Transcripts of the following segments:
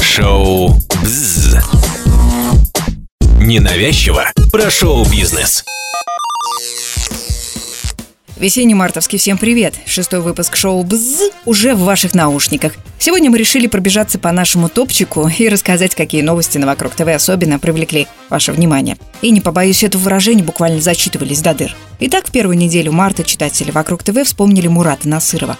Шоу «Бзз». Ненавязчиво про шоу-бизнес. Весенний мартовский всем привет! Шестой выпуск шоу «Бзз» уже в ваших наушниках. Сегодня мы решили пробежаться по нашему топчику и рассказать, какие новости на Вокруг ТВ особенно привлекли ваше внимание. И не побоюсь этого выражения, буквально зачитывались до дыр. Итак, в первую неделю марта читатели Вокруг ТВ вспомнили Мурата Насырова.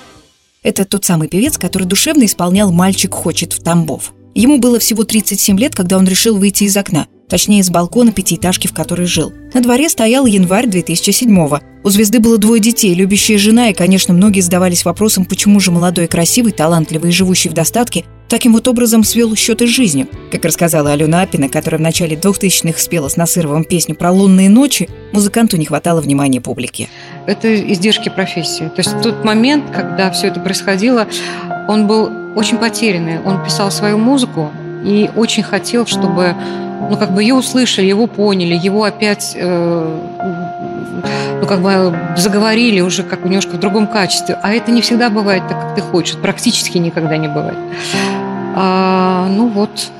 Это тот самый певец, который душевно исполнял «Мальчик хочет в Тамбов». Ему было всего 37 лет, когда он решил выйти из окна, точнее, из балкона пятиэтажки, в которой жил. На дворе стоял январь 2007-го. У звезды было двое детей, любящая жена, и, конечно, многие задавались вопросом, почему же молодой, красивый, талантливый и живущий в достатке таким вот образом свел счеты с жизнью. Как рассказала Алена Апина, которая в начале 2000-х спела с Насыровым песню про лунные ночи, музыканту не хватало внимания публики. Это издержки профессии. То есть тот момент, когда все это происходило, он был очень потерянный. Он писал свою музыку и очень хотел, чтобы ну, как бы ее услышали, его поняли, его опять э, ну, как бы заговорили уже как немножко в другом качестве. А это не всегда бывает так, как ты хочешь. Практически никогда не бывает. А, ну вот,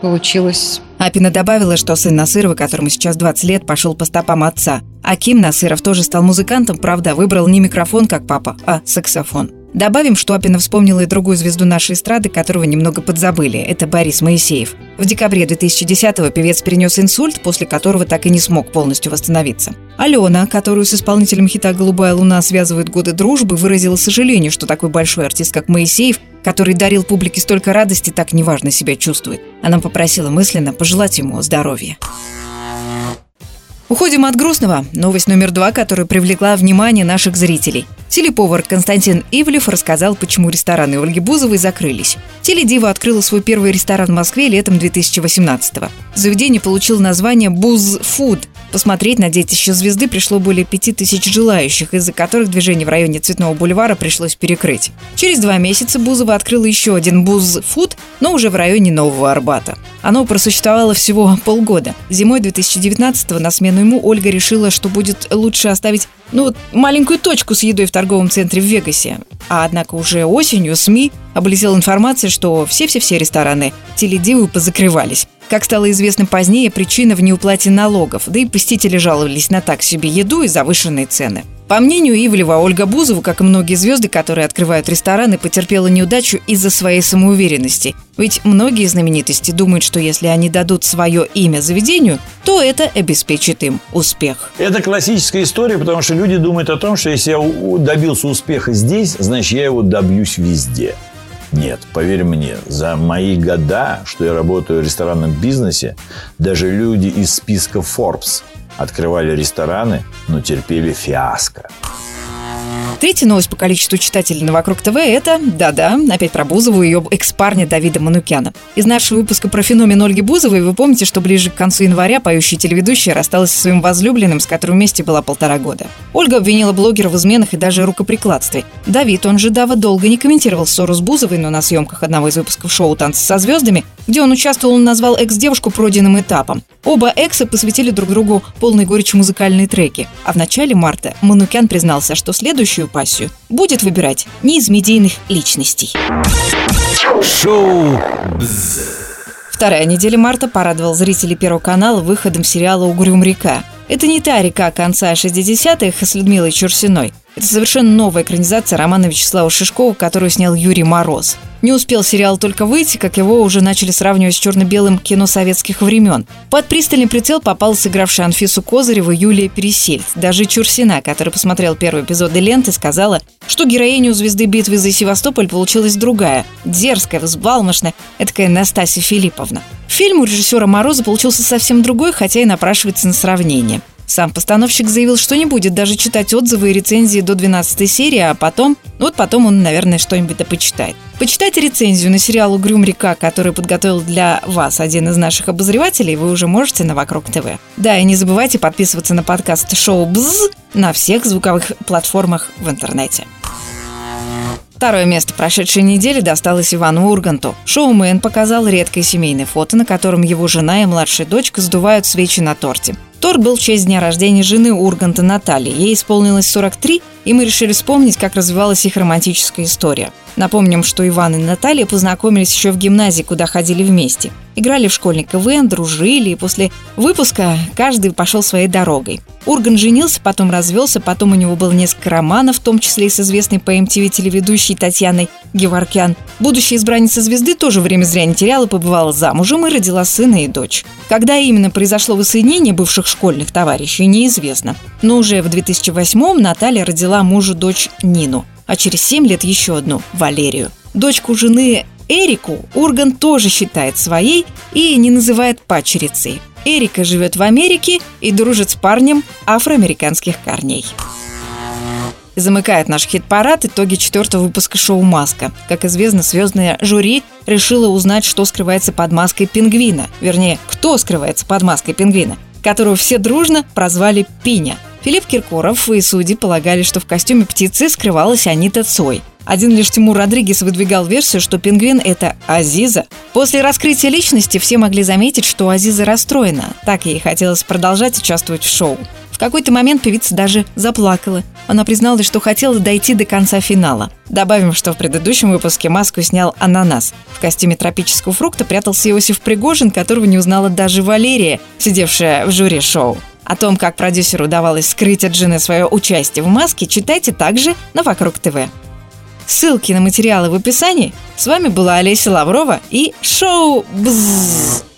получилось. Апина добавила, что сын Насырова, которому сейчас 20 лет, пошел по стопам отца. А Ким Насыров тоже стал музыкантом, правда, выбрал не микрофон, как папа, а саксофон. Добавим, что Апина вспомнила и другую звезду нашей эстрады, которого немного подзабыли. Это Борис Моисеев. В декабре 2010-го певец перенес инсульт, после которого так и не смог полностью восстановиться. Алена, которую с исполнителем хита «Голубая луна» связывают годы дружбы, выразила сожаление, что такой большой артист, как Моисеев, который дарил публике столько радости, так неважно себя чувствует. Она попросила мысленно пожелать ему здоровья. Уходим от грустного. Новость номер два, которая привлекла внимание наших зрителей. Телеповар Константин Ивлев рассказал, почему рестораны Ольги Бузовой закрылись. Теледива открыла свой первый ресторан в Москве летом 2018-го. Заведение получило название «Буз Фуд», Посмотреть на детище звезды пришло более пяти тысяч желающих, из-за которых движение в районе Цветного бульвара пришлось перекрыть. Через два месяца Бузова открыла еще один Буз Фуд, но уже в районе Нового Арбата. Оно просуществовало всего полгода. Зимой 2019-го на смену ему Ольга решила, что будет лучше оставить ну, маленькую точку с едой в торговом центре в Вегасе. А однако уже осенью СМИ облетела информация, что все-все-все рестораны теледивы позакрывались. Как стало известно позднее, причина в неуплате налогов, да и посетители жаловались на так себе еду и завышенные цены. По мнению Ивлева, Ольга Бузова, как и многие звезды, которые открывают рестораны, потерпела неудачу из-за своей самоуверенности. Ведь многие знаменитости думают, что если они дадут свое имя заведению, то это обеспечит им успех. Это классическая история, потому что люди думают о том, что если я добился успеха здесь, значит, я его добьюсь везде. Нет, поверь мне, за мои года, что я работаю в ресторанном бизнесе, даже люди из списка Forbes открывали рестораны, но терпели фиаско. Третья новость по количеству читателей на «Вокруг ТВ» – это, да-да, опять про Бузову и ее экс-парня Давида Манукяна. Из нашего выпуска про феномен Ольги Бузовой вы помните, что ближе к концу января поющая телеведущая рассталась со своим возлюбленным, с которым вместе была полтора года. Ольга обвинила блогера в изменах и даже рукоприкладстве. Давид, он же Дава, долго не комментировал ссору с Бузовой, но на съемках одного из выпусков шоу «Танцы со звездами», где он участвовал, он назвал экс-девушку пройденным этапом. Оба экса посвятили друг другу полной горечи музыкальные треки. А в начале марта Манукян признался, что следующую пассию будет выбирать не из медийных личностей. Шоу. Вторая неделя марта порадовал зрителей Первого канала выходом сериала «Угрюм река». Это не та река конца 60-х с Людмилой Чурсиной. Это совершенно новая экранизация романа Вячеслава Шишкова, которую снял Юрий Мороз. Не успел сериал только выйти, как его уже начали сравнивать с черно-белым кино советских времен. Под пристальный прицел попала сыгравшая Анфису Козыреву Юлия Пересельд. Даже Чурсина, который посмотрел первый эпизод ленты, сказала, что героиню звезды битвы за Севастополь получилась другая, дерзкая, взбалмошная, этакая Настасья Филипповна. Фильм у режиссера Мороза получился совсем другой, хотя и напрашивается на сравнение. Сам постановщик заявил, что не будет даже читать отзывы и рецензии до 12 серии, а потом, ну вот потом он, наверное, что-нибудь да почитает. Почитайте рецензию на сериал «Угрюм река», который подготовил для вас один из наших обозревателей, вы уже можете на Вокруг ТВ. Да, и не забывайте подписываться на подкаст «Шоу БЗ» на всех звуковых платформах в интернете. Второе место прошедшей недели досталось Ивану Урганту. Шоумен показал редкое семейное фото, на котором его жена и младшая дочка сдувают свечи на торте. Торт был в честь дня рождения жены Урганта Натальи. Ей исполнилось 43, и мы решили вспомнить, как развивалась их романтическая история. Напомним, что Иван и Наталья познакомились еще в гимназии, куда ходили вместе. Играли в школьный КВН, дружили, и после выпуска каждый пошел своей дорогой. Урган женился, потом развелся, потом у него было несколько романов, в том числе и с известной по MTV телеведущей Татьяной Геворкян. Будущая избранница звезды тоже время зря не теряла, побывала замужем и родила сына и дочь. Когда именно произошло воссоединение бывших школьных товарищей, неизвестно. Но уже в 2008-м Наталья родила мужу дочь Нину, а через 7 лет еще одну – Валерию. Дочку жены Эрику Урган тоже считает своей и не называет пачерицей. Эрика живет в Америке и дружит с парнем афроамериканских корней. Замыкает наш хит-парад итоги четвертого выпуска шоу «Маска». Как известно, звездное жюри решило узнать, что скрывается под маской пингвина. Вернее, кто скрывается под маской пингвина, которого все дружно прозвали Пиня. Филипп Киркоров и судьи полагали, что в костюме птицы скрывалась Анита Цой. Один лишь Тимур Родригес выдвигал версию, что пингвин – это Азиза. После раскрытия личности все могли заметить, что Азиза расстроена. Так ей хотелось продолжать участвовать в шоу. В какой-то момент певица даже заплакала. Она призналась, что хотела дойти до конца финала. Добавим, что в предыдущем выпуске маску снял ананас. В костюме тропического фрукта прятался Иосиф Пригожин, которого не узнала даже Валерия, сидевшая в жюри шоу. О том, как продюсеру удавалось скрыть от жены свое участие в маске, читайте также на Вокруг ТВ. Ссылки на материалы в описании. С вами была Олеся Лаврова и шоу «Бззз».